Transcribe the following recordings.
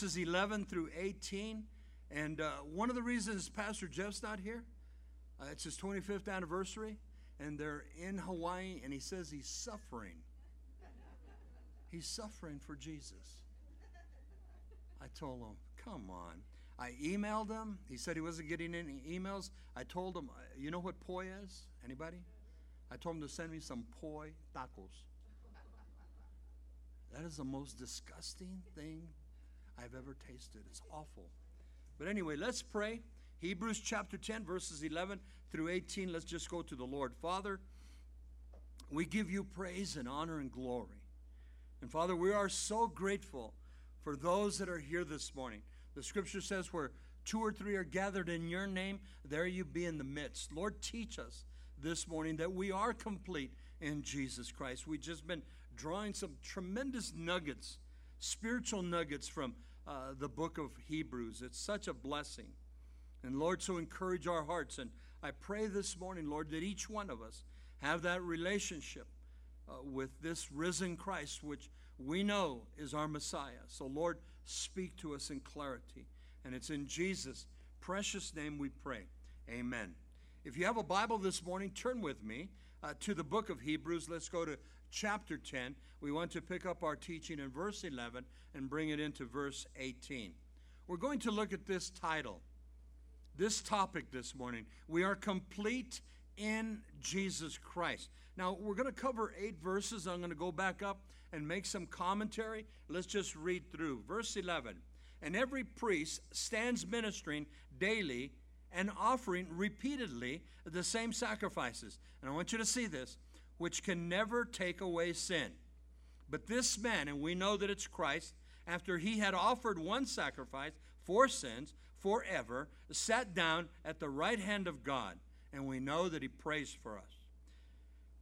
verses 11 through 18. And uh, one of the reasons Pastor Jeff's not here, uh, it's his 25th anniversary, and they're in Hawaii, and he says he's suffering. He's suffering for Jesus. I told him, come on. I emailed him. He said he wasn't getting any emails. I told him, uh, you know what poi is? Anybody? I told him to send me some poi tacos. That is the most disgusting thing I've ever tasted. It's awful. But anyway, let's pray. Hebrews chapter 10, verses 11 through 18. Let's just go to the Lord. Father, we give you praise and honor and glory. And Father, we are so grateful for those that are here this morning. The scripture says, where two or three are gathered in your name, there you be in the midst. Lord, teach us this morning that we are complete in Jesus Christ. We've just been drawing some tremendous nuggets, spiritual nuggets from uh, the book of Hebrews. It's such a blessing. And Lord, so encourage our hearts. And I pray this morning, Lord, that each one of us have that relationship uh, with this risen Christ, which we know is our Messiah. So, Lord, speak to us in clarity. And it's in Jesus' precious name we pray. Amen. If you have a Bible this morning, turn with me uh, to the book of Hebrews. Let's go to chapter 10. We want to pick up our teaching in verse 11 and bring it into verse 18. We're going to look at this title, this topic this morning. We are complete in Jesus Christ. Now, we're going to cover eight verses. I'm going to go back up and make some commentary. Let's just read through. Verse 11 And every priest stands ministering daily and offering repeatedly the same sacrifices. And I want you to see this which can never take away sin. But this man, and we know that it's Christ, after he had offered one sacrifice for sins forever, sat down at the right hand of God, and we know that he prays for us.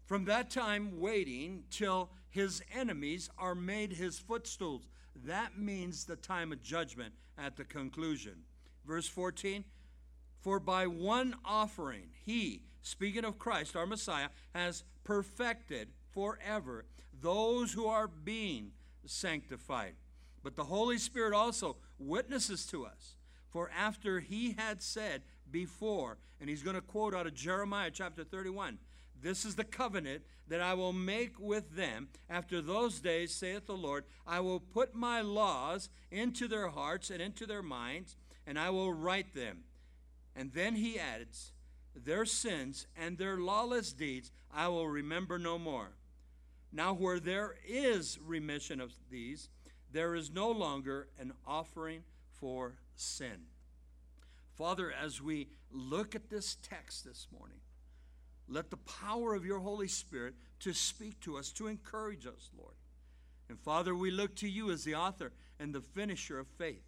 From that time, waiting till his enemies are made his footstools. That means the time of judgment at the conclusion. Verse 14 For by one offering, he, speaking of Christ, our Messiah, has perfected forever those who are being sanctified. But the Holy Spirit also witnesses to us. For after he had said before, and he's going to quote out of Jeremiah chapter 31 This is the covenant that I will make with them after those days, saith the Lord. I will put my laws into their hearts and into their minds, and I will write them. And then he adds, their sins and their lawless deeds I will remember no more. Now, where there is remission of these, there is no longer an offering for sin. Father, as we look at this text this morning, let the power of your Holy Spirit to speak to us, to encourage us, Lord. And Father, we look to you as the author and the finisher of faith.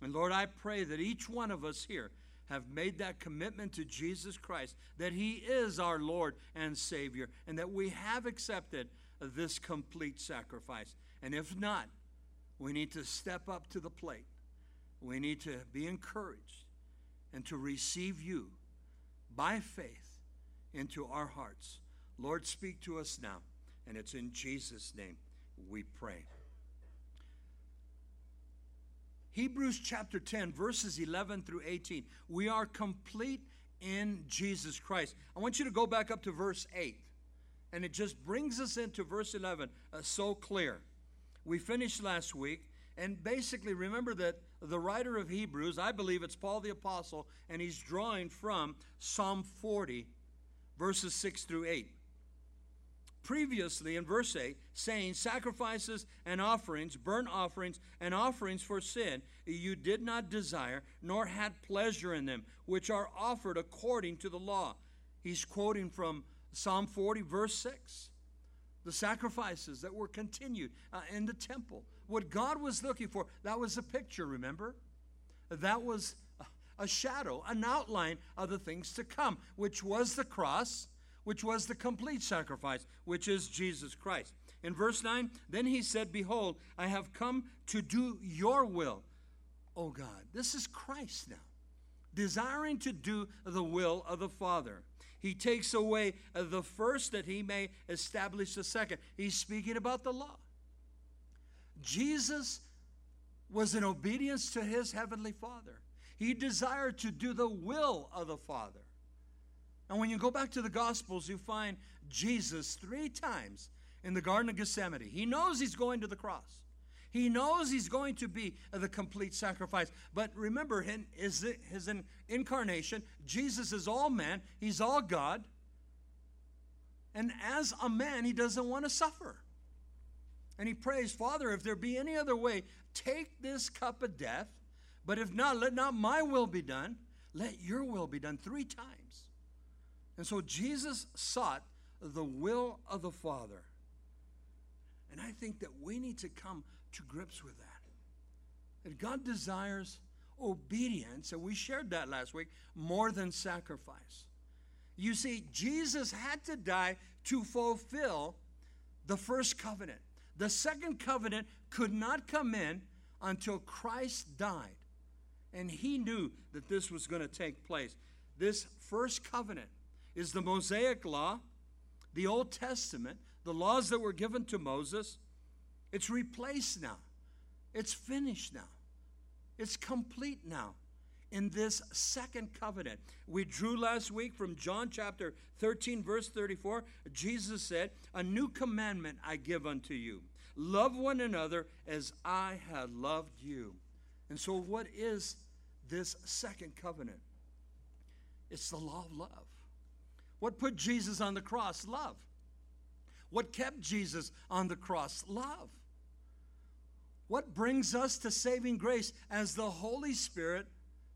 And Lord, I pray that each one of us here have made that commitment to Jesus Christ, that He is our Lord and Savior, and that we have accepted this complete sacrifice. And if not, we need to step up to the plate. We need to be encouraged and to receive you by faith into our hearts. Lord, speak to us now. And it's in Jesus' name we pray. Hebrews chapter 10, verses 11 through 18. We are complete in Jesus Christ. I want you to go back up to verse 8, and it just brings us into verse 11 uh, so clear. We finished last week, and basically remember that the writer of Hebrews, I believe it's Paul the Apostle, and he's drawing from Psalm 40, verses 6 through 8 previously in verse 8, saying, Sacrifices and offerings, burnt offerings and offerings for sin, you did not desire, nor had pleasure in them, which are offered according to the law. He's quoting from Psalm 40, verse 6. The sacrifices that were continued uh, in the temple. What God was looking for, that was a picture, remember? That was a shadow, an outline of the things to come, which was the cross which was the complete sacrifice, which is Jesus Christ. In verse 9, then he said, Behold, I have come to do your will, O God. This is Christ now, desiring to do the will of the Father. He takes away the first that he may establish the second. He's speaking about the law. Jesus was in obedience to his heavenly Father. He desired to do the will of the Father. And when you go back to the Gospels, you find Jesus three times in the Garden of Gethsemane. He knows he's going to the cross. He knows he's going to be the complete sacrifice. But remember, in his, his incarnation, Jesus is all man, he's all God. And as a man, he doesn't want to suffer. And he prays, Father, if there be any other way, take this cup of death. But if not, let not my will be done, let your will be done three times. And so Jesus sought the will of the Father. And I think that we need to come to grips with that. That God desires obedience, and we shared that last week, more than sacrifice. You see, Jesus had to die to fulfill the first covenant. The second covenant could not come in until Christ died. And he knew that this was going to take place. This first covenant is the Mosaic law, the Old Testament, the laws that were given to Moses. It's replaced now. It's finished now. It's complete now in this second covenant. We drew last week from John chapter 13, verse 34. Jesus said, A new commandment I give unto you love one another as I have loved you. And so, what is this second covenant? It's the law of love. What put Jesus on the cross? Love. What kept Jesus on the cross? Love. What brings us to saving grace as the Holy Spirit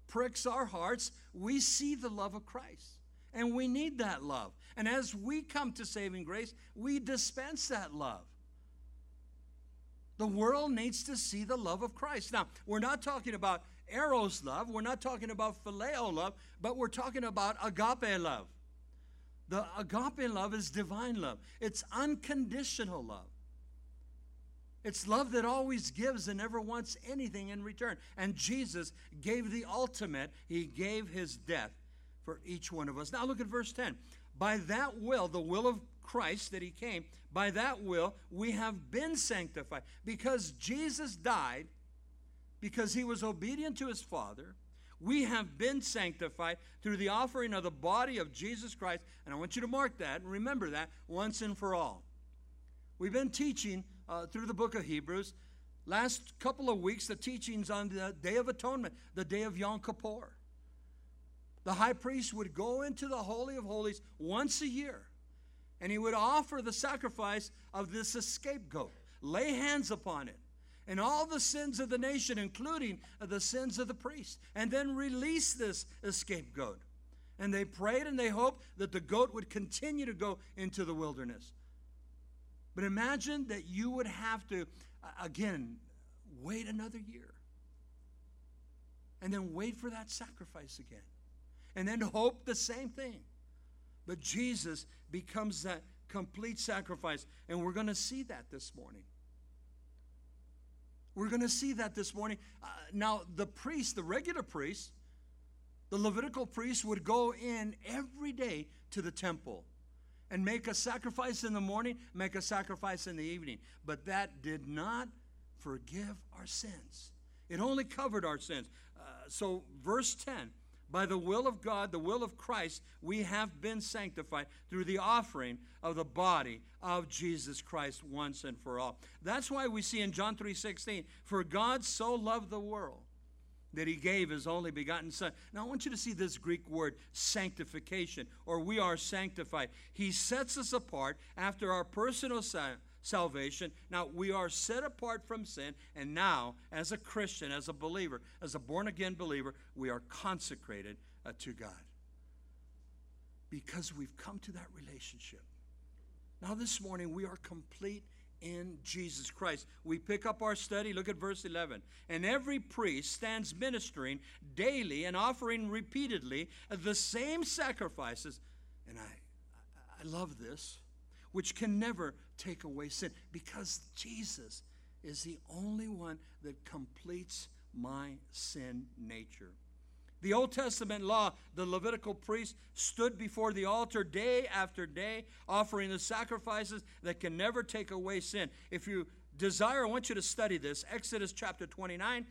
pricks our hearts? We see the love of Christ. And we need that love. And as we come to saving grace, we dispense that love. The world needs to see the love of Christ. Now, we're not talking about eros love, we're not talking about phileo love, but we're talking about agape love. The agape love is divine love, it's unconditional love. It's love that always gives and never wants anything in return. And Jesus gave the ultimate, He gave His death for each one of us. Now look at verse 10. By that will, the will of Christ that He came, by that will we have been sanctified. Because Jesus died, because He was obedient to His Father, we have been sanctified through the offering of the body of Jesus Christ. And I want you to mark that and remember that once and for all. We've been teaching uh, through the book of Hebrews. Last couple of weeks, the teachings on the Day of Atonement, the day of Yom Kippur. The high priest would go into the Holy of Holies once a year and he would offer the sacrifice of this scapegoat, lay hands upon it, and all the sins of the nation, including the sins of the priest, and then release this scapegoat. And they prayed and they hoped that the goat would continue to go into the wilderness. But imagine that you would have to, again, wait another year. And then wait for that sacrifice again. And then hope the same thing. But Jesus becomes that complete sacrifice. And we're going to see that this morning. We're going to see that this morning. Uh, now, the priest, the regular priest, the Levitical priest would go in every day to the temple and make a sacrifice in the morning, make a sacrifice in the evening. But that did not forgive our sins, it only covered our sins. Uh, so, verse 10 by the will of God, the will of Christ, we have been sanctified through the offering of the body of Jesus Christ once and for all. That's why we see in John 3:16, for God so loved the world that he gave his only begotten Son. Now, I want you to see this Greek word, sanctification, or we are sanctified. He sets us apart after our personal salvation. Now, we are set apart from sin, and now, as a Christian, as a believer, as a born again believer, we are consecrated uh, to God. Because we've come to that relationship. Now, this morning, we are complete in Jesus Christ. We pick up our study, look at verse 11. And every priest stands ministering daily and offering repeatedly the same sacrifices. And I, I love this, which can never take away sin because Jesus is the only one that completes my sin nature. The Old Testament law, the Levitical priest stood before the altar day after day, offering the sacrifices that can never take away sin. If you desire, I want you to study this Exodus chapter 29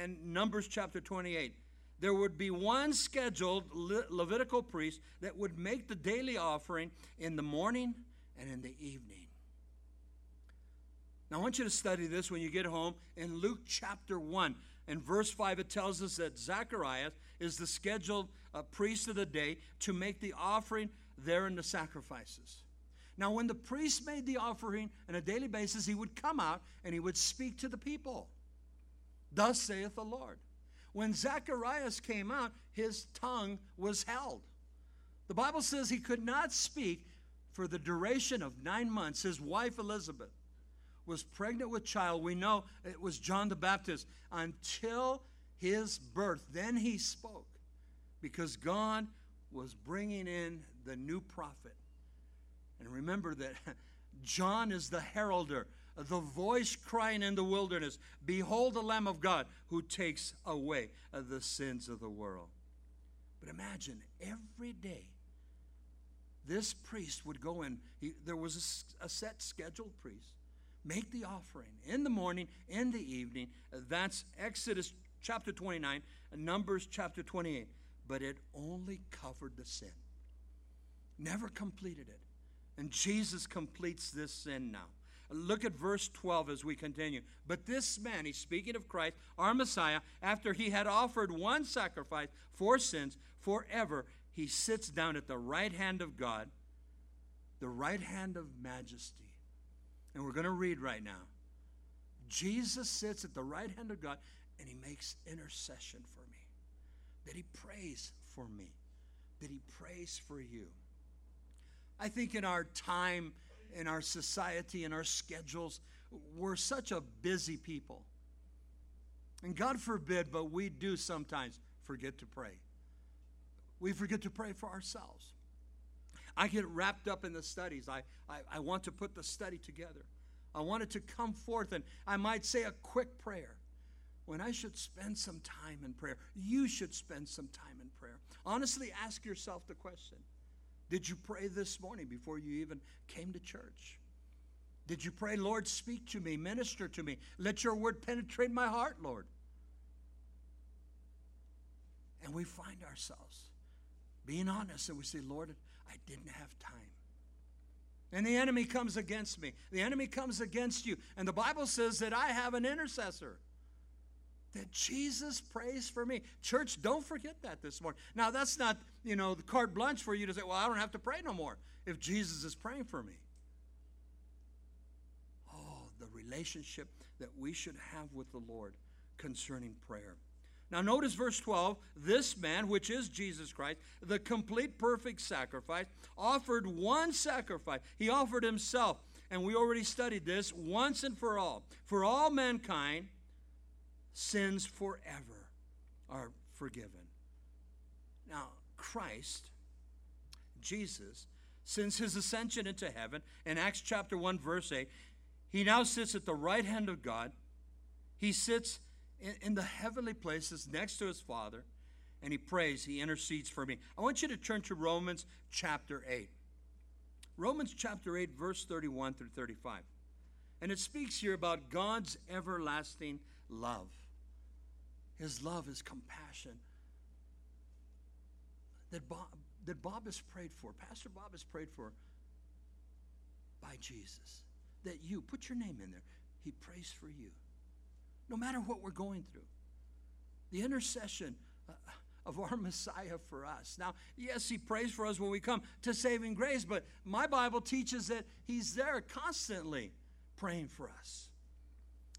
and Numbers chapter 28. There would be one scheduled Le- Levitical priest that would make the daily offering in the morning and in the evening. Now, I want you to study this when you get home in Luke chapter 1. In verse 5, it tells us that Zacharias is the scheduled uh, priest of the day to make the offering there in the sacrifices. Now, when the priest made the offering on a daily basis, he would come out and he would speak to the people. Thus saith the Lord. When Zacharias came out, his tongue was held. The Bible says he could not speak for the duration of nine months. His wife Elizabeth was pregnant with child. We know it was John the Baptist until his birth. Then he spoke because God was bringing in the new prophet. And remember that John is the heralder, the voice crying in the wilderness Behold the Lamb of God who takes away the sins of the world. But imagine every day this priest would go in, he, there was a, a set scheduled priest, make the offering in the morning, in the evening. That's Exodus chapter 29 Numbers chapter 28. But it only covered the sin, never completed it. And Jesus completes this sin now. Look at verse 12 as we continue. But this man, he's speaking of Christ, our Messiah, after he had offered one sacrifice for sins forever, he sits down at the right hand of God, the right hand of majesty. And we're going to read right now. Jesus sits at the right hand of God and he makes intercession for me. That he prays for me. That he prays for you. I think in our time, in our society, in our schedules, we're such a busy people. And God forbid, but we do sometimes forget to pray. We forget to pray for ourselves. I get wrapped up in the studies. I, I, I want to put the study together. I want it to come forth, and I might say a quick prayer when I should spend some time in prayer. You should spend some time in prayer. Honestly, ask yourself the question Did you pray this morning before you even came to church? Did you pray, Lord, speak to me, minister to me, let your word penetrate my heart, Lord? And we find ourselves being honest and we say, Lord, I didn't have time. And the enemy comes against me. The enemy comes against you. And the Bible says that I have an intercessor. That Jesus prays for me. Church, don't forget that this morning. Now, that's not, you know, the carte blanche for you to say, well, I don't have to pray no more if Jesus is praying for me. Oh, the relationship that we should have with the Lord concerning prayer. Now, notice verse 12. This man, which is Jesus Christ, the complete perfect sacrifice, offered one sacrifice. He offered himself. And we already studied this once and for all. For all mankind, sins forever are forgiven. Now, Christ, Jesus, since his ascension into heaven, in Acts chapter 1, verse 8, he now sits at the right hand of God. He sits in, the heavenly places next to his Father, and he prays, he intercedes for me. I want you to turn to Romans chapter 8. Romans chapter 8, verse 31 through 35. And it speaks here about God's everlasting love. His love is compassion that Bob, that Bob has prayed for, Pastor Bob has prayed for by Jesus. That you, put your name in there, he prays for you no matter what we're going through. The intercession uh, of our Messiah for us. Now, yes, He prays for us when we come to saving grace, but my Bible teaches that He's there constantly praying for us.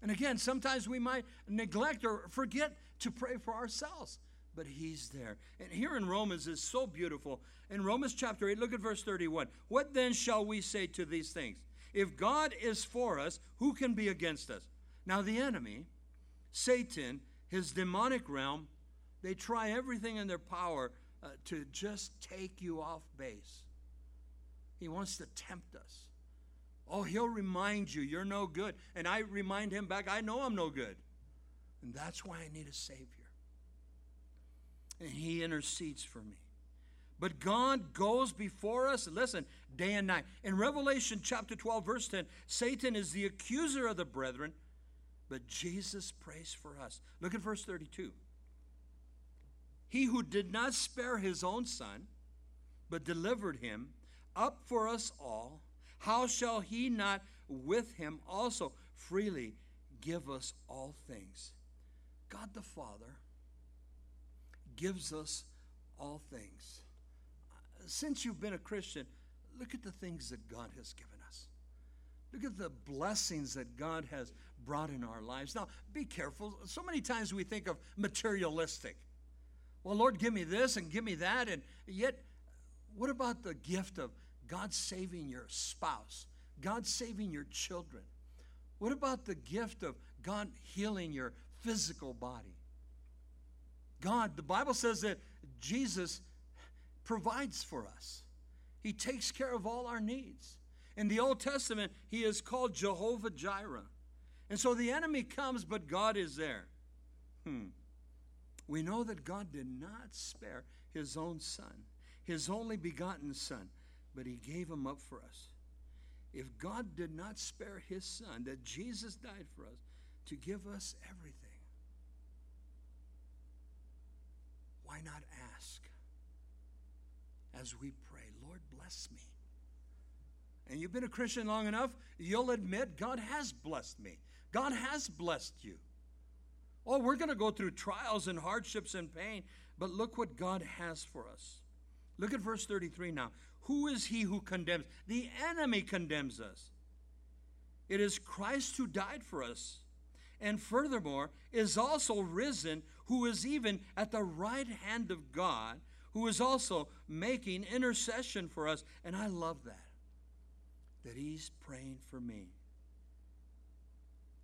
And again, sometimes we might neglect or forget to pray for ourselves, but He's there. And here in Romans is so beautiful. In Romans chapter 8, look at verse 31. What then shall we say to these things? If God is for us, who can be against us? Now, the enemy, Satan, his demonic realm, they try everything in their power uh, to just take you off base. He wants to tempt us. Oh, he'll remind you you're no good. And I remind him back, I know I'm no good. And that's why I need a Savior. And he intercedes for me. But God goes before us, listen, day and night. In Revelation chapter 12, verse 10, Satan is the accuser of the brethren, but Jesus prays for us. Look at verse 32. He who did not spare his own son, but delivered him up for us all, how shall he not with him also freely give us all things? God the Father gives us all things. Since you've been a Christian, look at the things that God has given us. Look at the blessings that God has brought in our lives. Now, be careful. So many times we think of materialistic. Well, Lord, give me this and give me that. And yet, what about the gift of God saving your spouse, God saving your children? What about the gift of God healing your physical body? God, the Bible says that Jesus provides for us. He takes care of all our needs. In the Old Testament, he is called Jehovah Jireh. And so the enemy comes, but God is there. Hmm. We know that God did not spare his own son, his only begotten son, but he gave him up for us. If God did not spare his son, that Jesus died for us to give us everything, why not ask as we pray, Lord, bless me? And you've been a Christian long enough, you'll admit God has blessed me. God has blessed you. Oh, we're going to go through trials and hardships and pain, but look what God has for us. Look at verse 33 now. Who is he who condemns? The enemy condemns us. It is Christ who died for us, and furthermore is also risen, who is even at the right hand of God, who is also making intercession for us. And I love that, that he's praying for me.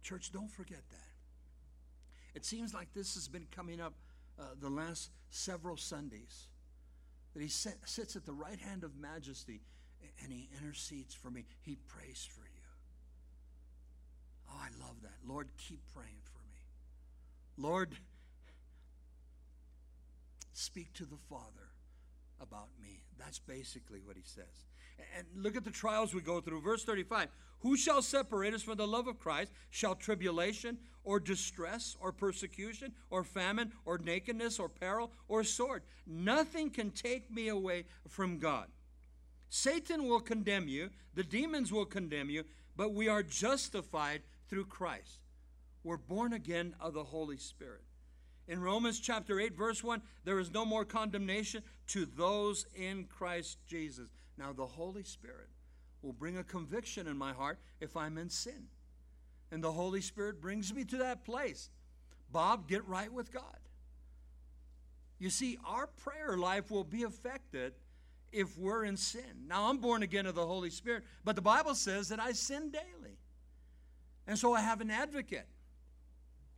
Church, don't forget that. It seems like this has been coming up uh, the last several Sundays. That he sit, sits at the right hand of majesty and he intercedes for me. He prays for you. Oh, I love that. Lord, keep praying for me. Lord, speak to the Father about me. That's basically what he says. And look at the trials we go through. Verse 35 Who shall separate us from the love of Christ? Shall tribulation or distress or persecution or famine or nakedness or peril or sword? Nothing can take me away from God. Satan will condemn you, the demons will condemn you, but we are justified through Christ. We're born again of the Holy Spirit. In Romans chapter 8, verse 1, there is no more condemnation to those in Christ Jesus. Now, the Holy Spirit will bring a conviction in my heart if I'm in sin. And the Holy Spirit brings me to that place. Bob, get right with God. You see, our prayer life will be affected if we're in sin. Now, I'm born again of the Holy Spirit, but the Bible says that I sin daily. And so I have an advocate.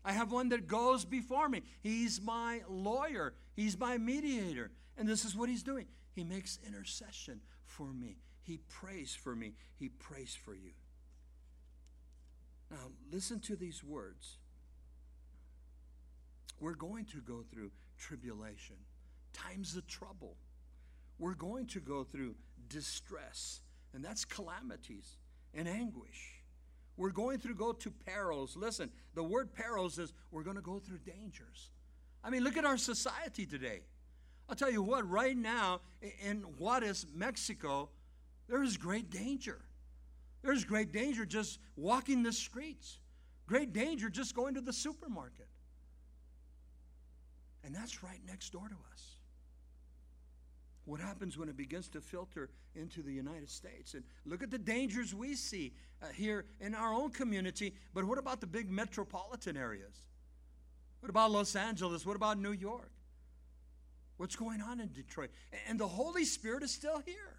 I have one that goes before me. He's my lawyer, he's my mediator. And this is what he's doing. He makes intercession for me, he prays for me, he prays for you. Now, listen to these words. We're going to go through tribulation, times of trouble. We're going to go through distress, and that's calamities and anguish. We're going through go to perils. Listen, the word perils is we're going to go through dangers. I mean, look at our society today. I'll tell you what, right now in Juarez, Mexico, there is great danger. There's great danger just walking the streets, great danger just going to the supermarket. And that's right next door to us. What happens when it begins to filter into the United States? And look at the dangers we see uh, here in our own community, but what about the big metropolitan areas? What about Los Angeles? What about New York? What's going on in Detroit? And the Holy Spirit is still here.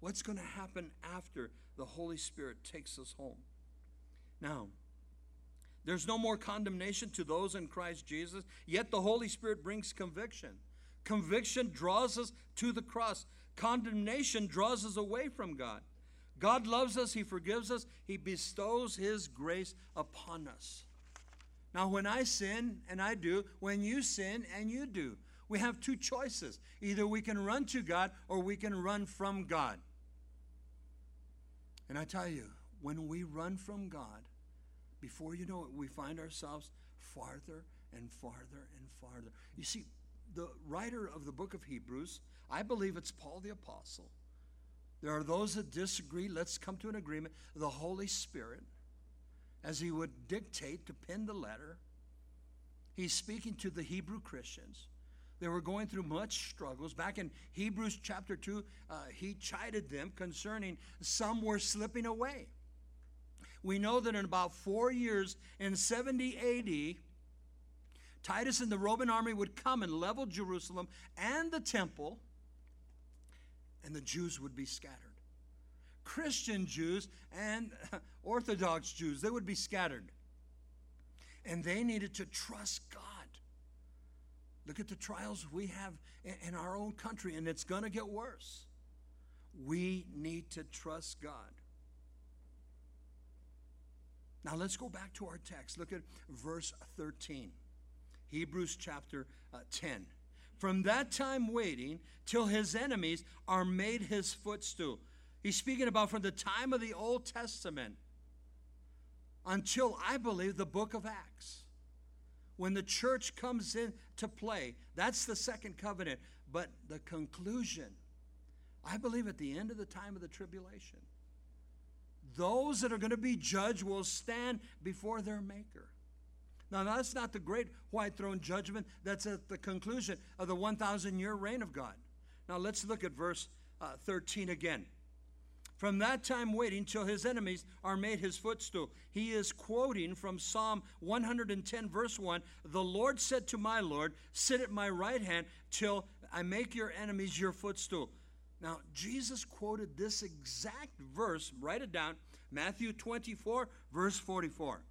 What's going to happen after the Holy Spirit takes us home? Now, there's no more condemnation to those in Christ Jesus, yet the Holy Spirit brings conviction. Conviction draws us to the cross, condemnation draws us away from God. God loves us, He forgives us, He bestows His grace upon us. Now, when I sin, and I do, when you sin, and you do, We have two choices. Either we can run to God or we can run from God. And I tell you, when we run from God, before you know it, we find ourselves farther and farther and farther. You see, the writer of the book of Hebrews, I believe it's Paul the Apostle. There are those that disagree. Let's come to an agreement. The Holy Spirit, as he would dictate to pen the letter, he's speaking to the Hebrew Christians. They were going through much struggles. Back in Hebrews chapter 2, uh, he chided them concerning some were slipping away. We know that in about four years, in 70 AD, Titus and the Roman army would come and level Jerusalem and the temple, and the Jews would be scattered. Christian Jews and Orthodox Jews, they would be scattered. And they needed to trust God. Look at the trials we have in our own country, and it's going to get worse. We need to trust God. Now let's go back to our text. Look at verse 13. Hebrews chapter uh, 10. From that time waiting till his enemies are made his footstool. He's speaking about from the time of the Old Testament until I believe the book of Acts. When the church comes in to play, that's the second covenant. But the conclusion, I believe at the end of the time of the tribulation, those that are going to be judged will stand before their Maker. Now, that's not the great white throne judgment. That's at the conclusion of the 1,000 year reign of God. Now, let's look at verse uh, 13 again. From that time waiting till his enemies are made his footstool. He is quoting from Psalm 110, verse 1 The Lord said to my Lord, Sit at my right hand till I make your enemies your footstool. Now, Jesus quoted this exact verse, write it down Matthew 24, verse 44.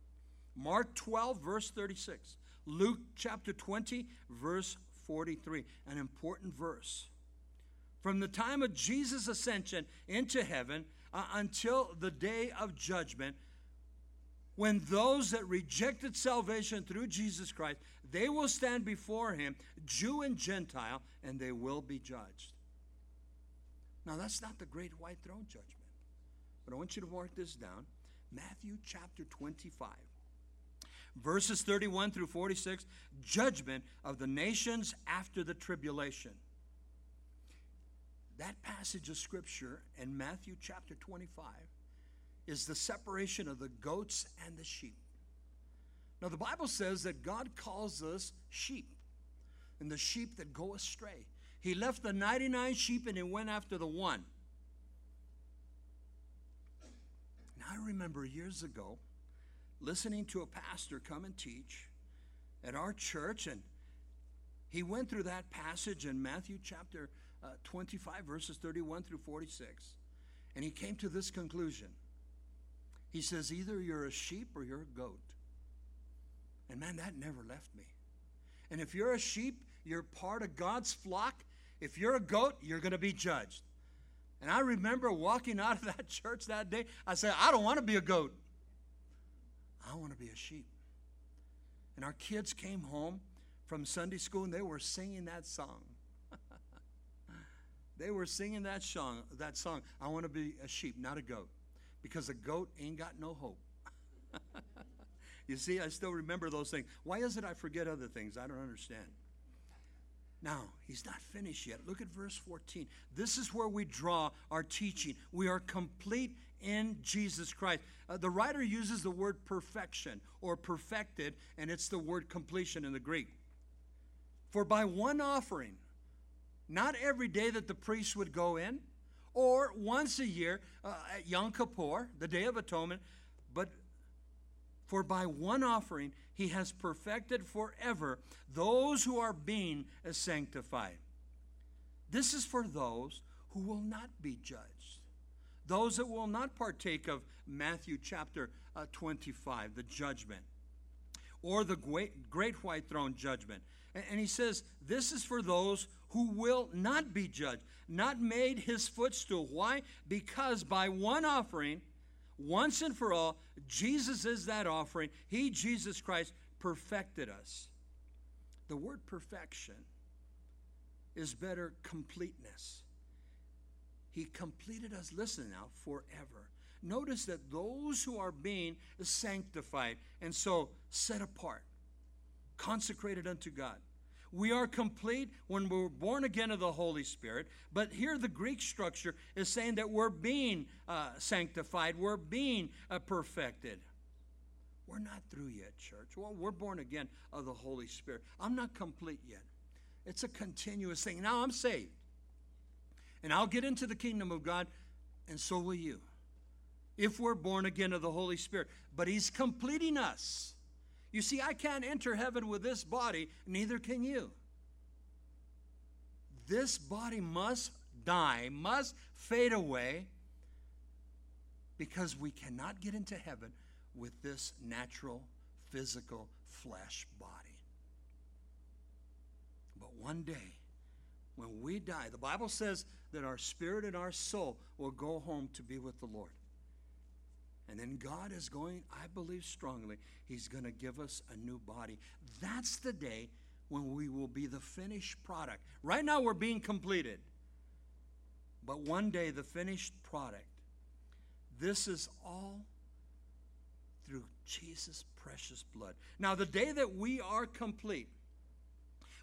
Mark 12, verse 36. Luke chapter 20, verse 43. An important verse. From the time of Jesus' ascension into heaven uh, until the day of judgment, when those that rejected salvation through Jesus Christ, they will stand before him, Jew and Gentile, and they will be judged. Now, that's not the great white throne judgment. But I want you to mark this down Matthew chapter 25 verses 31 through 46, judgment of the nations after the tribulation. That passage of scripture in Matthew chapter 25 is the separation of the goats and the sheep. Now, the Bible says that God calls us sheep, and the sheep that go astray. He left the 99 sheep and he went after the one. Now, I remember years ago, listening to a pastor come and teach at our church, and he went through that passage in Matthew chapter uh, 25, verses 31 through 46, and he came to this conclusion. He says, Either you're a sheep or you're a goat. And man, that never left me. And if you're a sheep, you're part of God's flock. If you're a goat, you're going to be judged. And I remember walking out of that church that day. I said, I don't want to be a goat. I want to be a sheep. And our kids came home from Sunday school and they were singing that song. They were singing that song, that song. I want to be a sheep, not a goat. Because a goat ain't got no hope. you see, I still remember those things. Why is it I forget other things? I don't understand. Now, he's not finished yet. Look at verse 14. This is where we draw our teaching. We are complete in Jesus Christ. Uh, the writer uses the word perfection or perfected, and it's the word completion in the Greek. For by one offering, not every day that the priest would go in, or once a year uh, at Yom Kippur, the Day of Atonement, but for by one offering he has perfected forever those who are being sanctified. This is for those who will not be judged those that will not partake of Matthew chapter uh, 25, the judgment, or the great, great white throne judgment. And, and he says, This is for those who will not be judged, not made his footstool. Why? Because by one offering, once and for all, Jesus is that offering. He, Jesus Christ, perfected us. The word perfection is better completeness. He completed us, listen now, forever. Notice that those who are being sanctified and so set apart, consecrated unto God. We are complete when we're born again of the Holy Spirit. But here, the Greek structure is saying that we're being uh, sanctified, we're being uh, perfected. We're not through yet, church. Well, we're born again of the Holy Spirit. I'm not complete yet. It's a continuous thing. Now I'm saved. And I'll get into the kingdom of God, and so will you. If we're born again of the Holy Spirit. But He's completing us. You see, I can't enter heaven with this body, neither can you. This body must die, must fade away, because we cannot get into heaven with this natural, physical flesh body. But one day, when we die, the Bible says that our spirit and our soul will go home to be with the Lord. And then God is going, I believe strongly, He's going to give us a new body. That's the day when we will be the finished product. Right now, we're being completed. But one day, the finished product. This is all through Jesus' precious blood. Now, the day that we are complete,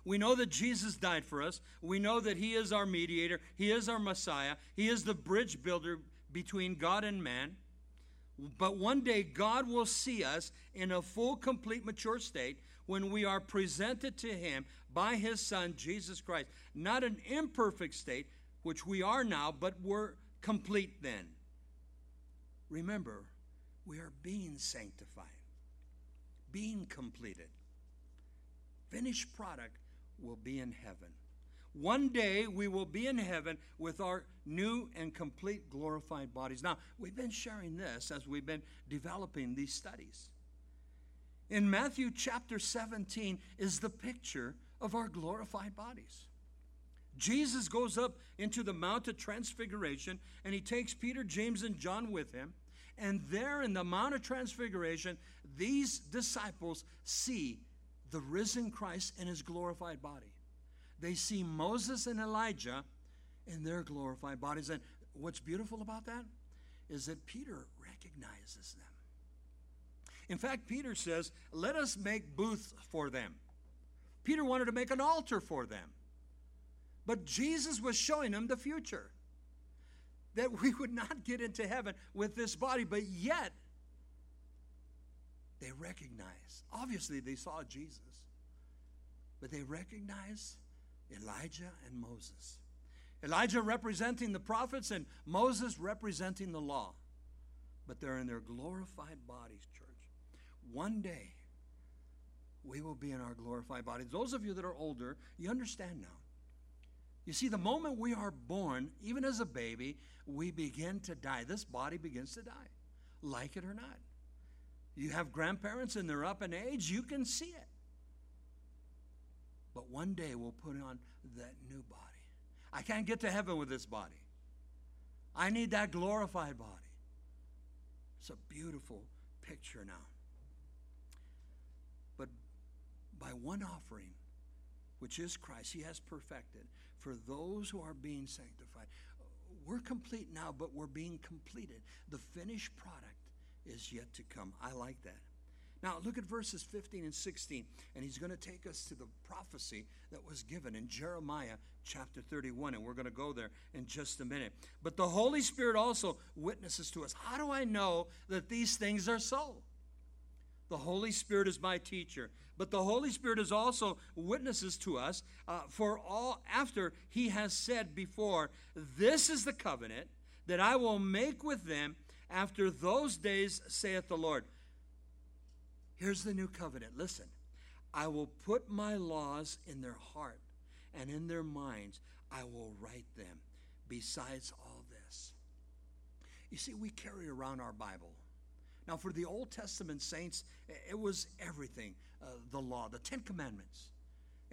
we know that Jesus died for us. We know that He is our mediator. He is our Messiah. He is the bridge builder between God and man. But one day God will see us in a full, complete, mature state when we are presented to Him by His Son, Jesus Christ. Not an imperfect state, which we are now, but we're complete then. Remember, we are being sanctified, being completed. Finished product will be in heaven. One day we will be in heaven with our new and complete glorified bodies. Now, we've been sharing this as we've been developing these studies. In Matthew chapter 17 is the picture of our glorified bodies. Jesus goes up into the Mount of Transfiguration and he takes Peter, James, and John with him. And there in the Mount of Transfiguration, these disciples see the risen Christ in his glorified body they see Moses and Elijah in their glorified bodies. And what's beautiful about that is that Peter recognizes them. In fact, Peter says, Let us make booths for them. Peter wanted to make an altar for them. But Jesus was showing them the future. That we would not get into heaven with this body, but yet they recognize. Obviously, they saw Jesus, but they recognize Elijah and Moses. Elijah representing the prophets and Moses representing the law. But they're in their glorified bodies, church. One day, we will be in our glorified bodies. Those of you that are older, you understand now. You see, the moment we are born, even as a baby, we begin to die. This body begins to die, like it or not. You have grandparents and they're up in age, you can see it. But one day we'll put on that new body. I can't get to heaven with this body. I need that glorified body. It's a beautiful picture now. But by one offering, which is Christ, He has perfected for those who are being sanctified. We're complete now, but we're being completed. The finished product is yet to come. I like that. Now, look at verses 15 and 16, and he's going to take us to the prophecy that was given in Jeremiah chapter 31, and we're going to go there in just a minute. But the Holy Spirit also witnesses to us. How do I know that these things are so? The Holy Spirit is my teacher, but the Holy Spirit is also witnesses to us uh, for all after he has said before, This is the covenant that I will make with them after those days, saith the Lord. Here's the new covenant. Listen, I will put my laws in their heart and in their minds. I will write them besides all this. You see, we carry around our Bible. Now, for the Old Testament saints, it was everything uh, the law, the Ten Commandments.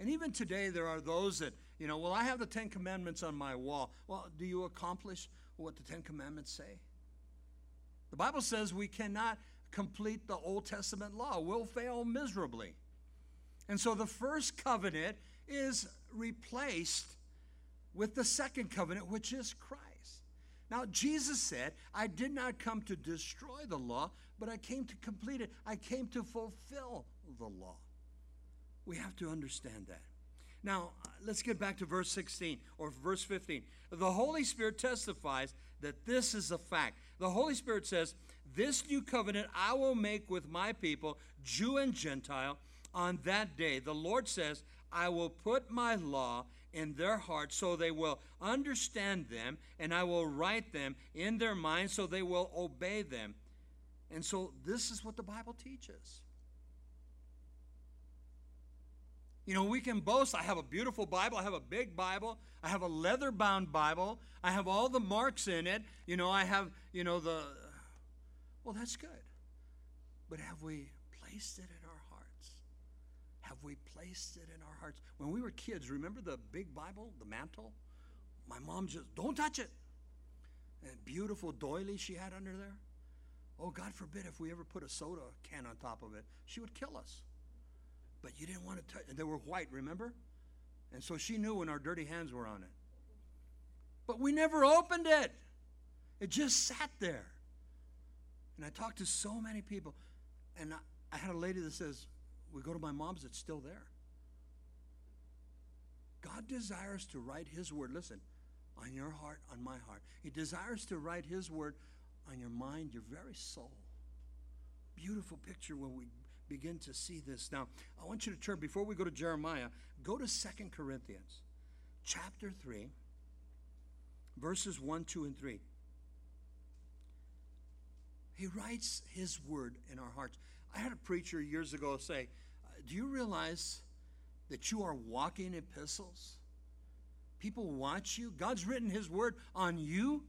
And even today, there are those that, you know, well, I have the Ten Commandments on my wall. Well, do you accomplish what the Ten Commandments say? The Bible says we cannot complete the Old Testament law. We'll fail miserably. And so the first covenant is replaced with the second covenant, which is Christ. Now, Jesus said, I did not come to destroy the law, but I came to complete it. I came to fulfill the law. We have to understand that. Now, let's get back to verse 16 or verse 15. The Holy Spirit testifies that this is a fact. The Holy Spirit says, This new covenant I will make with my people, Jew and Gentile, on that day. The Lord says, I will put my law in their hearts so they will understand them, and I will write them in their minds so they will obey them. And so, this is what the Bible teaches. You know, we can boast. I have a beautiful Bible. I have a big Bible. I have a leather bound Bible. I have all the marks in it. You know, I have, you know, the. Well, that's good. But have we placed it in our hearts? Have we placed it in our hearts? When we were kids, remember the big Bible, the mantle? My mom just, don't touch it. And beautiful doily she had under there. Oh, God forbid if we ever put a soda can on top of it, she would kill us but you didn't want to touch. And they were white, remember? And so she knew when our dirty hands were on it. But we never opened it. It just sat there. And I talked to so many people, and I, I had a lady that says, "We go to my mom's; it's still there." God desires to write His word. Listen, on your heart, on my heart. He desires to write His word on your mind, your very soul. Beautiful picture when we begin to see this. Now, I want you to turn, before we go to Jeremiah, go to Second Corinthians chapter 3, verses 1, 2, and 3. He writes his word in our hearts. I had a preacher years ago say, uh, Do you realize that you are walking epistles? People watch you. God's written his word on you,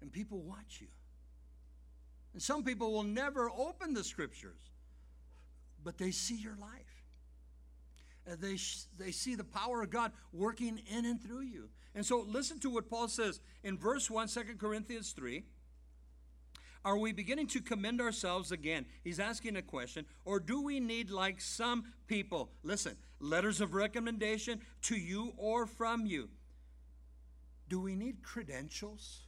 and people watch you. And some people will never open the scriptures but they see your life. And they, they see the power of God working in and through you. And so listen to what Paul says in verse 1, 2 Corinthians 3. Are we beginning to commend ourselves again? He's asking a question. Or do we need, like some people, listen, letters of recommendation to you or from you? Do we need credentials?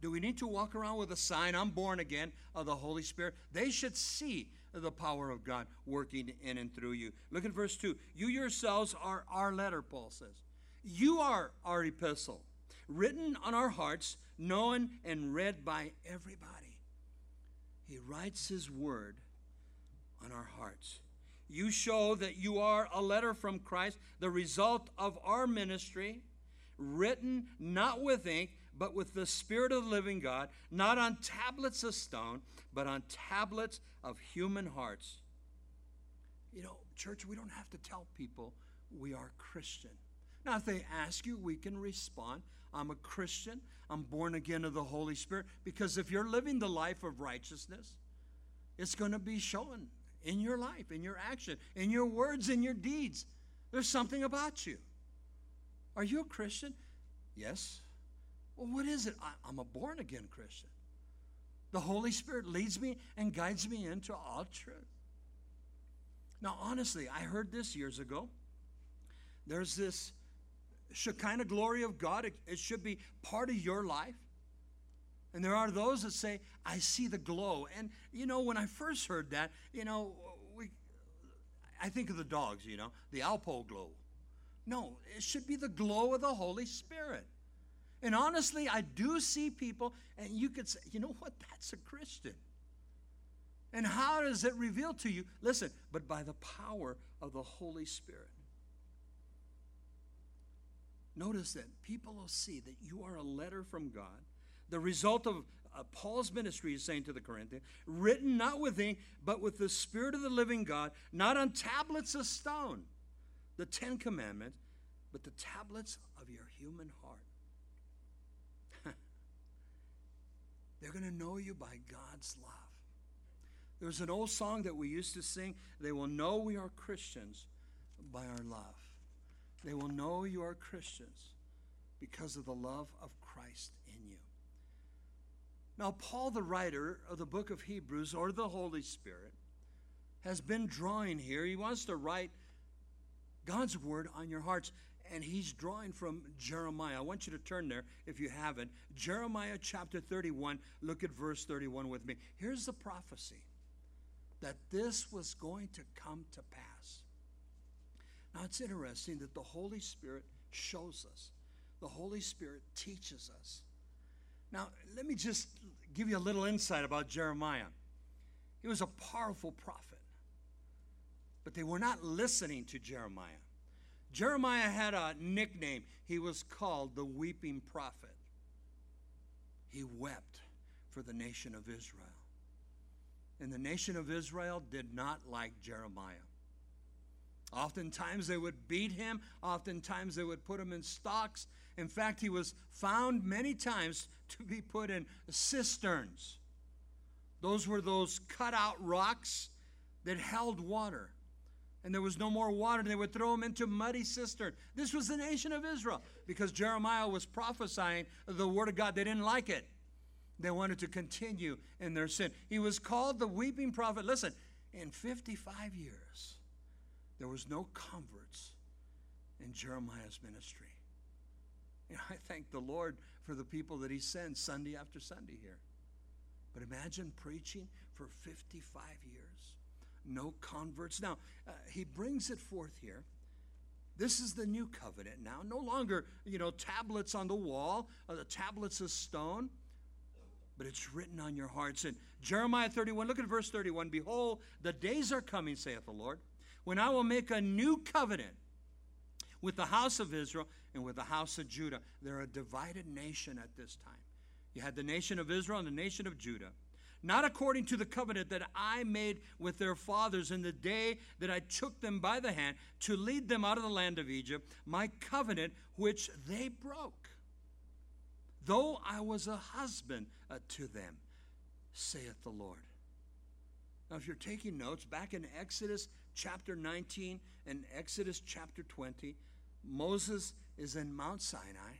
Do we need to walk around with a sign, I'm born again of the Holy Spirit? They should see the power of God working in and through you. Look at verse 2. You yourselves are our letter, Paul says. You are our epistle, written on our hearts, known and read by everybody. He writes his word on our hearts. You show that you are a letter from Christ, the result of our ministry, written not with ink, but with the Spirit of the living God, not on tablets of stone, but on tablets of human hearts. You know, church, we don't have to tell people we are Christian. Now, if they ask you, we can respond I'm a Christian, I'm born again of the Holy Spirit, because if you're living the life of righteousness, it's going to be shown in your life, in your action, in your words, in your deeds. There's something about you. Are you a Christian? Yes. Well, what is it? I, am a born again Christian. The Holy Spirit leads me and guides me into all truth. Now, honestly, I heard this years ago. There's this Shekinah glory of God, it, it should be part of your life. And there are those that say, I see the glow. And, you know, when I first heard that, you know, we, I think of the dogs, you know, the Alpo glow. No, it should be the glow of the Holy Spirit. And honestly, I do see people, and you could say, you know what? That's a Christian. And how does it reveal to you? Listen, but by the power of the Holy Spirit. Notice that people will see that you are a letter from God, the result of uh, Paul's ministry is saying to the Corinthians, written not with ink, but with the Spirit of the living God, not on tablets of stone, the Ten Commandments, but the tablets of your human heart. They're going to know you by God's love. There's an old song that we used to sing. They will know we are Christians by our love. They will know you are Christians because of the love of Christ in you. Now, Paul, the writer of the book of Hebrews, or the Holy Spirit, has been drawing here. He wants to write God's word on your hearts. and he's drawing from Jeremiah. I want you to turn there if you haven't. Jeremiah chapter 31, look at verse 31 with me. Here's the prophecy that this was going to come to pass. Now it's interesting that the Holy Spirit shows us, the Holy Spirit teaches us. Now, let me just give you a little insight about Jeremiah. He was a powerful prophet, but they were not listening to Jeremiah. Jeremiah had a nickname. He was called the weeping prophet. He wept for the nation of Israel. And the nation of Israel did not like Jeremiah. Oftentimes they would beat him, oftentimes they would put him in stocks. In fact, he was found many times to be put in cisterns. Those were those cut out rocks that held water. And there was no more water. They would throw him into muddy cistern. This was the nation of Israel because Jeremiah was prophesying the word of God. They didn't like it. They wanted to continue in their sin. He was called the weeping prophet. Listen, in 55 years, there was no converts in Jeremiah's ministry. And I thank the Lord for the people that he sends Sunday after Sunday here. But imagine preaching for 55 years, no converts. Now, uh, he brings it forth here. This is the new covenant now. No longer, you know, tablets on the wall, uh, the tablets of stone, but it's written on your hearts. And Jeremiah 31, look at verse 31. Behold, the days are coming, saith the Lord, when I will make a new covenant with the house of Israel and with the house of Judah. They're a divided nation at this time. You had the nation of Israel and the nation of Judah. Not according to the covenant that I made with their fathers in the day that I took them by the hand to lead them out of the land of Egypt, my covenant which they broke. Though I was a husband uh, to them, saith the Lord. Now, if you're taking notes, back in Exodus chapter 19 and Exodus chapter 20, Moses is in Mount Sinai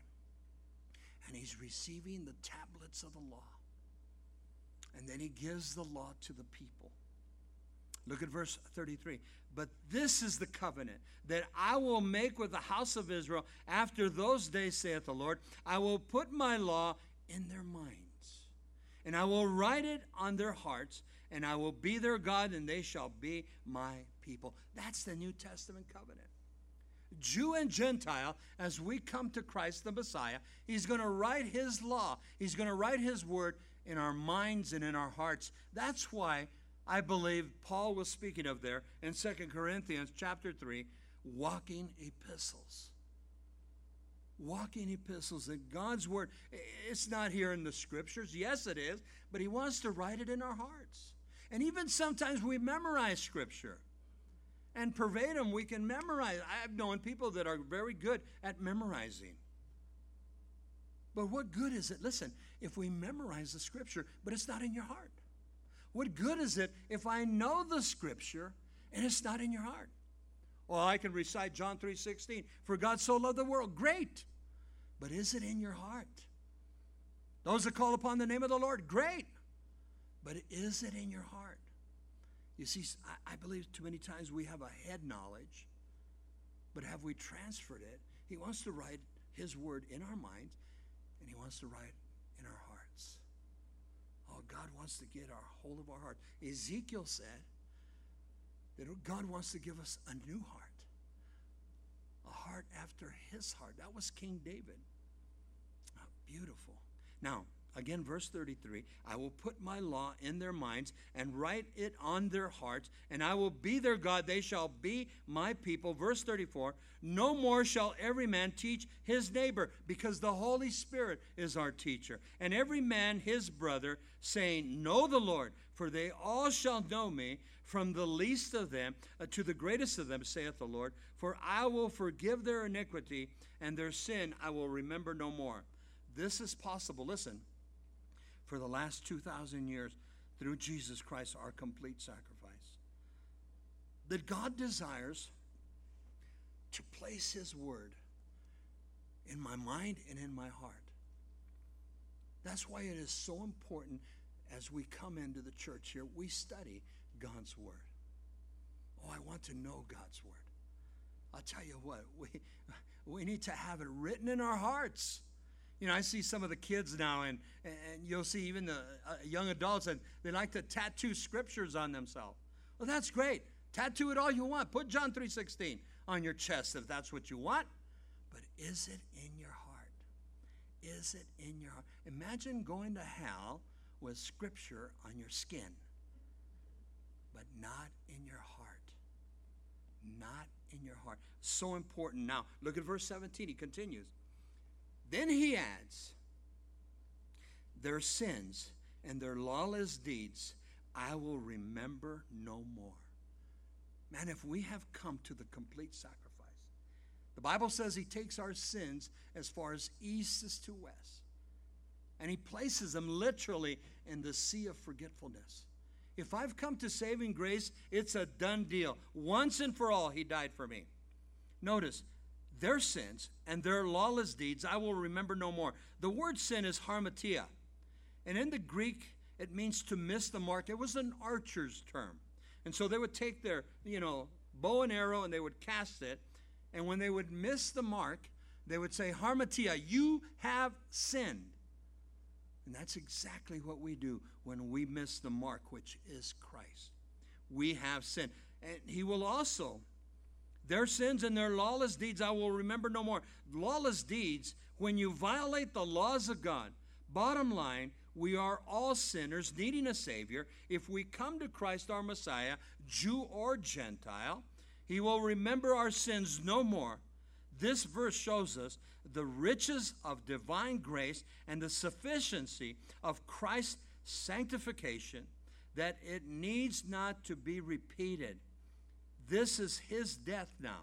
and he's receiving the tablets of the law. And then he gives the law to the people. Look at verse 33. But this is the covenant that I will make with the house of Israel after those days, saith the Lord. I will put my law in their minds, and I will write it on their hearts, and I will be their God, and they shall be my people. That's the New Testament covenant. Jew and Gentile, as we come to Christ the Messiah, He's going to write His law, He's going to write His word in our minds and in our hearts. That's why I believe Paul was speaking of there in 2 Corinthians chapter 3, walking epistles. Walking epistles, that God's word, it's not here in the scriptures. Yes, it is, but He wants to write it in our hearts. And even sometimes we memorize scripture and pervade them. we can memorize. I've known people that are very good at memorizing. But what good is it, listen, if we memorize the scripture, but it's not in your heart? What good is it if I know the scripture and it's not in your heart? Well, I can recite John 3:16, for God so loved the world. Great. But is it in your heart? Those that call upon the name of the Lord, great. But is it in your heart? You see, I, believe too many times we have a head knowledge, but have we transferred it? He wants to write His word in our minds, and He wants to write in our hearts. Oh, God wants to get our hold of our heart. Ezekiel said that God wants to give us a new heart, a heart after His heart. That was King David. Oh, beautiful. Now, Again, verse 33 I will put my law in their minds and write it on their hearts, and I will be their God. They shall be my people. Verse 34 No more shall every man teach his neighbor, because the Holy Spirit is our teacher, and every man his brother, saying, Know the Lord, for they all shall know me, from the least of them uh, to the greatest of them, saith the Lord. For I will forgive their iniquity, and their sin I will remember no more. This is possible. Listen for the last 2,000 years through Jesus Christ, our complete sacrifice. That God desires to place His Word in my mind and in my heart. That's why it is so important as we come into the church here, we study God's Word. Oh, I want to know God's Word. I'll tell you what, we, we need to have it written in our hearts. You know, I see some of the kids now, and, and you'll see even the uh, young adults, and they like to tattoo scriptures on themselves. Well, that's great. Tattoo it all you want. Put John 3.16 on your chest if that's what you want. But is it in your heart? Is it in your heart? Imagine going to hell with scripture on your skin, but not in your heart. Not in your heart. So important. Now, look at verse 17. He continues. Then he adds, Their sins and their lawless deeds I will remember no more. Man, if we have come to the complete sacrifice, the Bible says he takes our sins as far as east is to west, and he places them literally in the sea of forgetfulness. If I've come to saving grace, it's a done deal. Once and for all, he died for me. Notice, their sins and their lawless deeds I will remember no more. The word sin is harmatia. And in the Greek, it means to miss the mark. It was an archer's term. And so they would take their, you know, bow and arrow and they would cast it. And when they would miss the mark, they would say, Harmatia, you have sinned. And that's exactly what we do when we miss the mark, which is Christ. We have sinned. And he will also their sins and their lawless deeds I will remember no more. Lawless deeds, when you violate the laws of God, bottom line, we are all sinners needing a Savior. If we come to Christ our Messiah, Jew or Gentile, He will remember our sins no more. This verse shows us the riches of divine grace and the sufficiency of Christ's sanctification that it needs not to be repeated. This is his death now.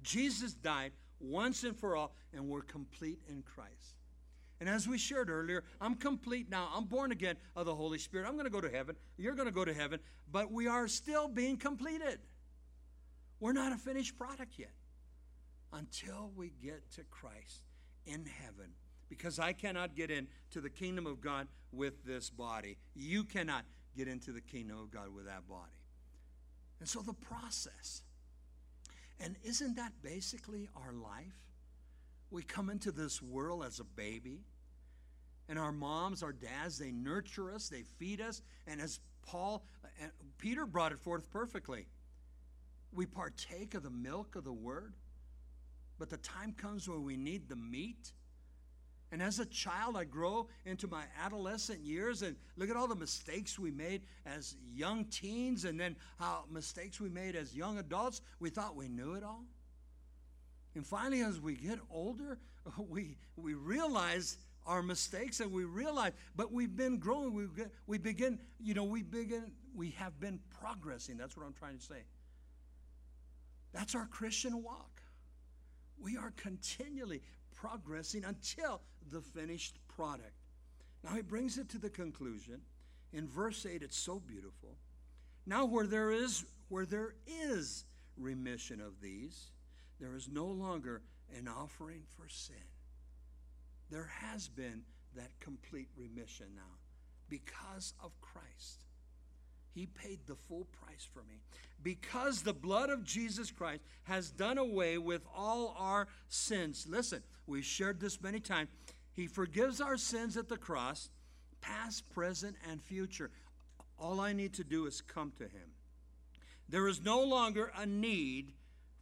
Jesus died once and for all, and we're complete in Christ. And as we shared earlier, I'm complete now. I'm born again of the Holy Spirit. I'm going to go to heaven. You're going to go to heaven. But we are still being completed. We're not a finished product yet until we get to Christ in heaven. Because I cannot get into the kingdom of God with this body. You cannot get into the kingdom of God with that body. And so the process. And isn't that basically our life? We come into this world as a baby, and our moms, our dads, they nurture us, they feed us, and as Paul uh, and Peter brought it forth perfectly, we partake of the milk of the word. But the time comes when we need the meat and as a child, I grow into my adolescent years and look at all the mistakes we made as young teens and then how mistakes we made as young adults. We thought we knew it all. And finally, as we get older, we, we realize our mistakes and we realize, but we've been growing. We, we begin, you know, we begin, we have been progressing. That's what I'm trying to say. That's our Christian walk. We are continually progressing until the finished product. Now he brings it to the conclusion. In verse 8, it's so beautiful. Now where there is where there is remission of these, there is no longer an offering for sin. There has been that complete remission now because of Christ. He paid the full price for me. Because the blood of Jesus Christ has done away with all our sins. Listen, we've shared this many times. He forgives our sins at the cross, past, present, and future. All I need to do is come to Him. There is no longer a need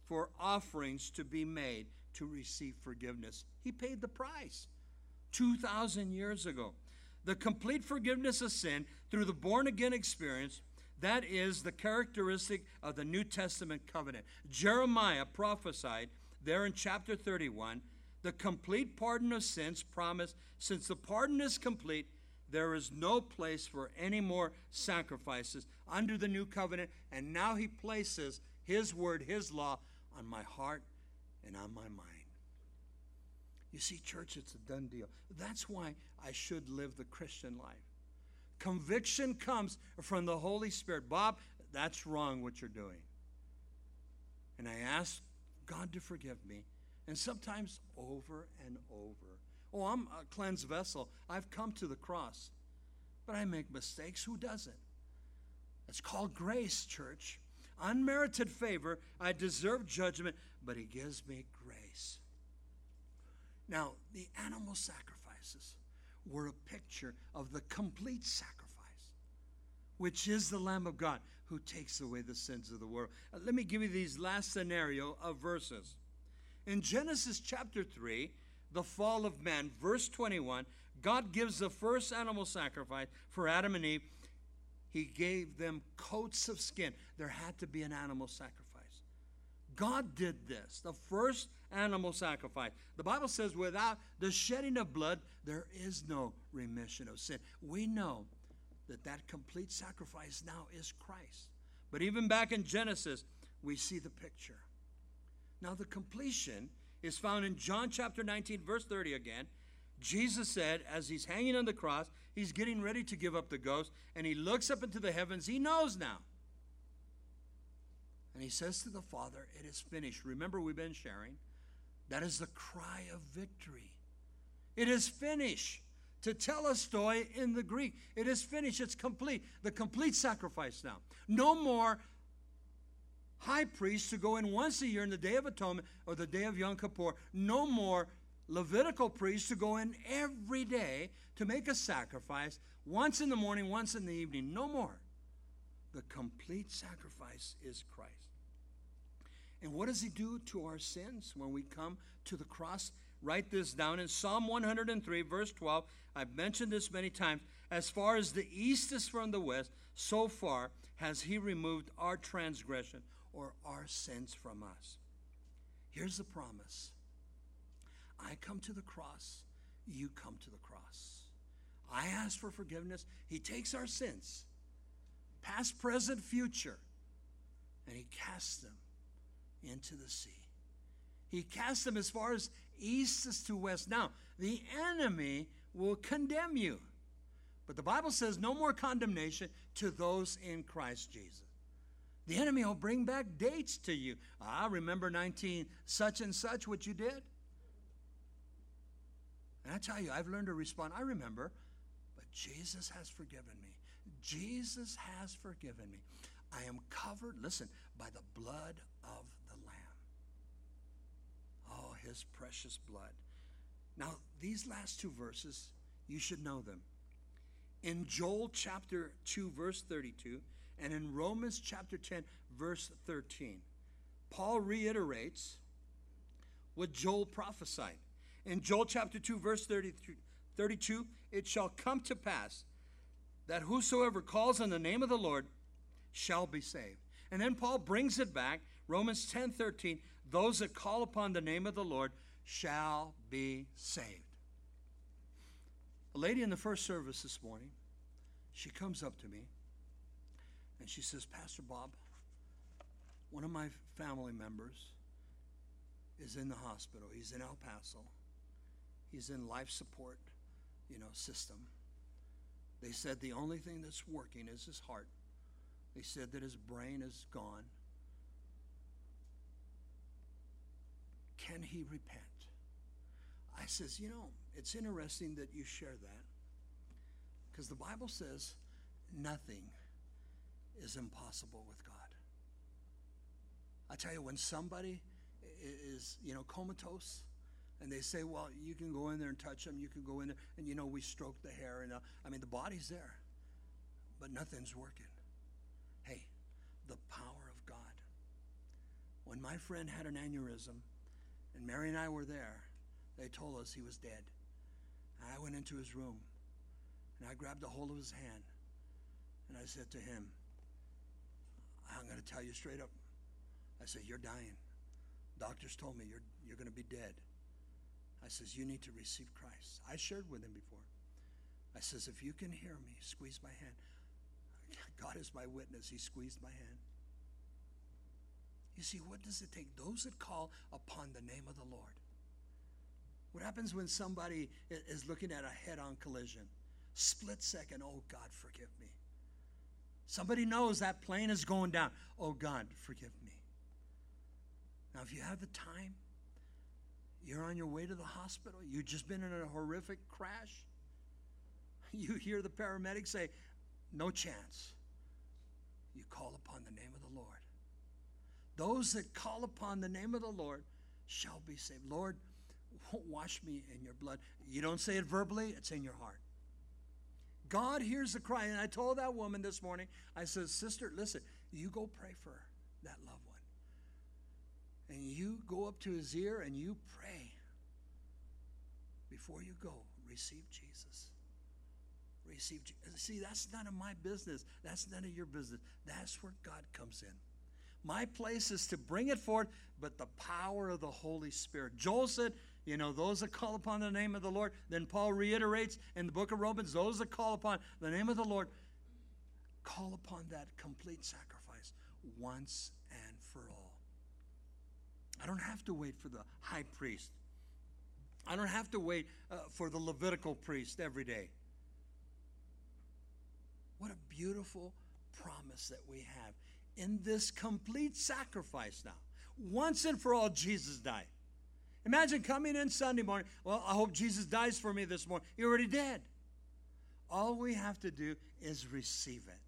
for offerings to be made to receive forgiveness. He paid the price 2,000 years ago. The complete forgiveness of sin through the born again experience, that is the characteristic of the New Testament covenant. Jeremiah prophesied there in chapter 31 the complete pardon of sins promised. Since the pardon is complete, there is no place for any more sacrifices under the new covenant. And now he places his word, his law, on my heart and on my mind. You see, church, it's a done deal. That's why I should live the Christian life. Conviction comes from the Holy Spirit. Bob, that's wrong what you're doing. And I ask God to forgive me and sometimes over and over. Oh, I'm a cleansed vessel. I've come to the cross. But I make mistakes. Who doesn't? It's called grace, church. Unmerited favor. I deserve judgment, but He gives me grace. Now, the animal sacrifices were a picture of the complete sacrifice, which is the Lamb of God who takes away the sins of the world. Uh, let me give you these last scenario of verses. In Genesis chapter 3, the fall of man, verse 21, God gives the first animal sacrifice for Adam and Eve. He gave them coats of skin. There had to be an animal sacrifice. God did this, the first animal sacrifice. The Bible says, without the shedding of blood, there is no remission of sin. We know that that complete sacrifice now is Christ. But even back in Genesis, we see the picture. Now, the completion is found in John chapter 19, verse 30 again. Jesus said, as he's hanging on the cross, he's getting ready to give up the ghost, and he looks up into the heavens. He knows now. And he says to the Father, It is finished. Remember, we've been sharing. That is the cry of victory. It is finished. Tetelestai in the Greek. It is finished. It's complete. The complete sacrifice now. No more high priest to go in once a year in the Day of Atonement or the Day of Yom Kippur. No more Levitical priest to go in every day to make a sacrifice, once in the morning, once in the evening. No more. The complete sacrifice is Christ. And what does he do to our sins when we come to the cross? Write this down in Psalm 103, verse 12. I've mentioned this many times. As far as the east is from the west, so far has he removed our transgression or our sins from us. Here's the promise I come to the cross, you come to the cross. I ask for forgiveness. He takes our sins, past, present, future, and he casts them into the sea. He casts them as far as east as to west. Now, the enemy will condemn you. But the Bible says no more condemnation to those in Christ Jesus. The enemy will bring back dates to you. I remember 19 such and such what you did? And I tell you, I've learned to respond. I remember, but Jesus has forgiven me. Jesus has forgiven me. I am covered, listen, by the blood of the Lamb. Oh, his precious blood. Now, these last two verses, you should know them. In Joel chapter 2, verse 32, and in Romans chapter 10, verse 13, Paul reiterates what Joel prophesied. In Joel chapter 2, verse 32, it shall come to pass that whosoever calls on the name of the Lord shall be saved. And then Paul brings it back, Romans 10 13, those that call upon the name of the Lord shall be saved. A lady in the first service this morning, she comes up to me and she says, Pastor Bob, one of my family members is in the hospital. He's in El Paso. He's in life support, you know, system. They said the only thing that's working is his heart. They said that his brain is gone. Can he repent? I says, you know, it's interesting that you share that because the Bible says nothing is impossible with God. I tell you, when somebody is, you know, comatose, and they say, well, you can go in there and touch them, you can go in there, and you know, we stroke the hair, and uh, I mean, the body's there, but nothing's working. Hey, the power of God. When my friend had an aneurysm, and Mary and I were there. They told us he was dead. I went into his room and I grabbed a hold of his hand and I said to him, I'm going to tell you straight up. I said, You're dying. Doctors told me you're, you're going to be dead. I says, You need to receive Christ. I shared with him before. I says, If you can hear me, squeeze my hand. God is my witness. He squeezed my hand. You see, what does it take? Those that call upon the name of the Lord. What happens when somebody is looking at a head on collision? Split second, oh God, forgive me. Somebody knows that plane is going down. Oh God, forgive me. Now, if you have the time, you're on your way to the hospital, you've just been in a horrific crash, you hear the paramedics say, No chance. You call upon the name of the Lord. Those that call upon the name of the Lord shall be saved. Lord, wash me in your blood. You don't say it verbally, it's in your heart. God hears the cry. And I told that woman this morning, I said, Sister, listen, you go pray for that loved. And you go up to his ear and you pray. Before you go, receive Jesus. Receive Jesus. See, that's none of my business. That's none of your business. That's where God comes in. My place is to bring it forth, but the power of the Holy Spirit. Joel said, you know, those that call upon the name of the Lord. Then Paul reiterates in the book of Romans, those that call upon the name of the Lord, call upon that complete sacrifice once. I don't have to wait for the high priest. I don't have to wait uh, for the Levitical priest every day. What a beautiful promise that we have in this complete sacrifice now. Once and for all, Jesus died. Imagine coming in Sunday morning. Well, I hope Jesus dies for me this morning. He already did. All we have to do is receive it.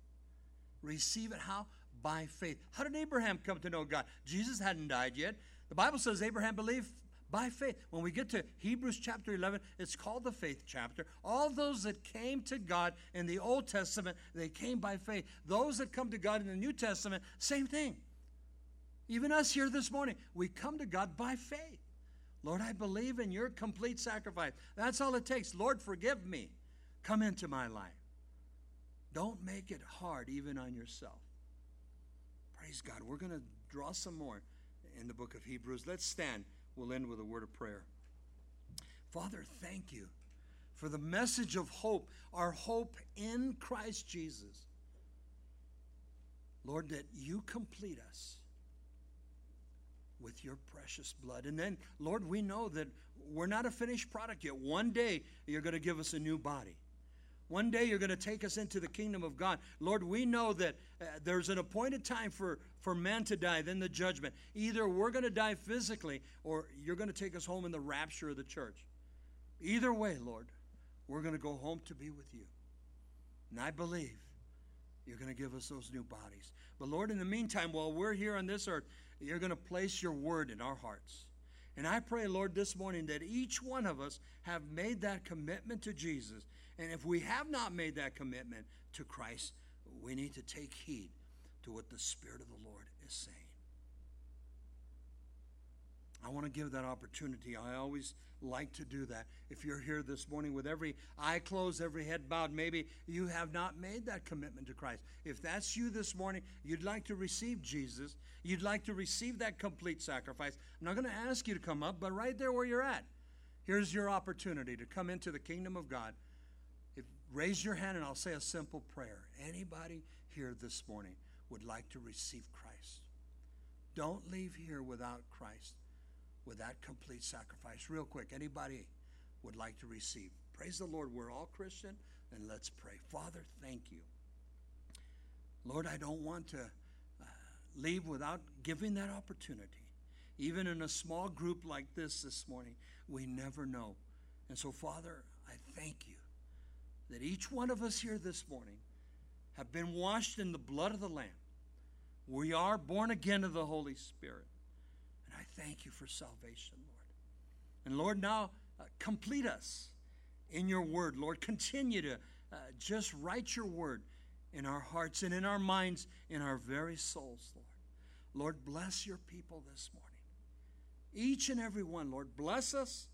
Receive it how? By faith. How did Abraham come to know God? Jesus hadn't died yet. The Bible says Abraham believed by faith. When we get to Hebrews chapter 11, it's called the faith chapter. All those that came to God in the Old Testament, they came by faith. Those that come to God in the New Testament, same thing. Even us here this morning, we come to God by faith. Lord, I believe in your complete sacrifice. That's all it takes. Lord, forgive me. Come into my life. Don't make it hard even on yourself. Praise God. We're going to draw some more in the book of Hebrews. Let's stand. We'll end with a word of prayer. Father, thank you for the message of hope, our hope in Christ Jesus. Lord, that you complete us with your precious blood. And then, Lord, we know that we're not a finished product yet. One day, you're going to give us a new body. One day you're going to take us into the kingdom of God. Lord, we know that uh, there's an appointed time for, for man to die, then the judgment. Either we're going to die physically or you're going to take us home in the rapture of the church. Either way, Lord, we're going to go home to be with you. And I believe you're going to give us those new bodies. But Lord, in the meantime, while we're here on this earth, you're going to place your word in our hearts. And I pray, Lord, this morning that each one of us have made that commitment to Jesus and if we have not made that commitment to Christ, we need to take heed to what the Spirit of the Lord is saying. I want to give that opportunity. I always like to do that. If you're here this morning with every eye closed, every head bowed, maybe you have not made that commitment to Christ. If that's you this morning, you'd like to receive Jesus, you'd like to receive that complete sacrifice. I'm not going to ask you to come up, but right there where you're at, here's your opportunity to come into the kingdom of God raise your hand and I'll say a simple prayer. Anybody here this morning would like to receive Christ? Don't leave here without Christ, with that complete sacrifice. Real quick, anybody would like to receive? Praise the Lord. We're all Christian, and let's pray. Father, thank you. Lord, I don't want to uh, leave without giving that opportunity. Even in a small group like this this morning, we never know. And so, Father, I thank you that each one of us here this morning have been washed in the blood of the Lamb. We are born again of the Holy Spirit. And I thank you for salvation, Lord. And Lord, now uh, complete us in your word. Lord, continue to uh, just write your word in our hearts and in our minds, in our very souls, Lord. Lord, bless your people this morning. Each and every one, Lord, bless us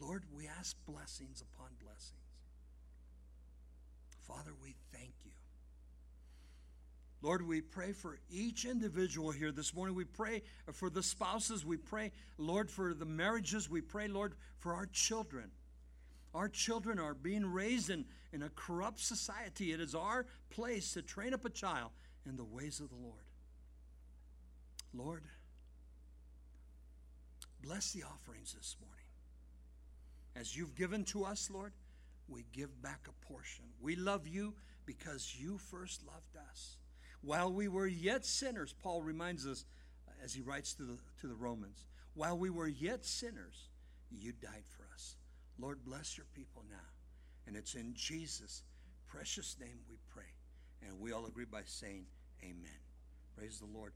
Lord, we ask blessings upon blessings. Father, we thank you. Lord, we pray for each individual here this morning. We pray for the spouses. We pray, Lord, for the marriages. We pray, Lord, for our children. Our children are being raised in, in a corrupt society. It is our place to train up a child in the ways of the Lord. Lord, bless the offerings this morning. As you've given to us, Lord, we give back a portion. We love you because you first loved us. While we were yet sinners, Paul reminds us uh, as he writes to the, to the Romans, while we were yet sinners, you died for us. Lord, bless your people now. And it's in Jesus' precious name we pray. And we all agree by saying, Amen. Praise the Lord.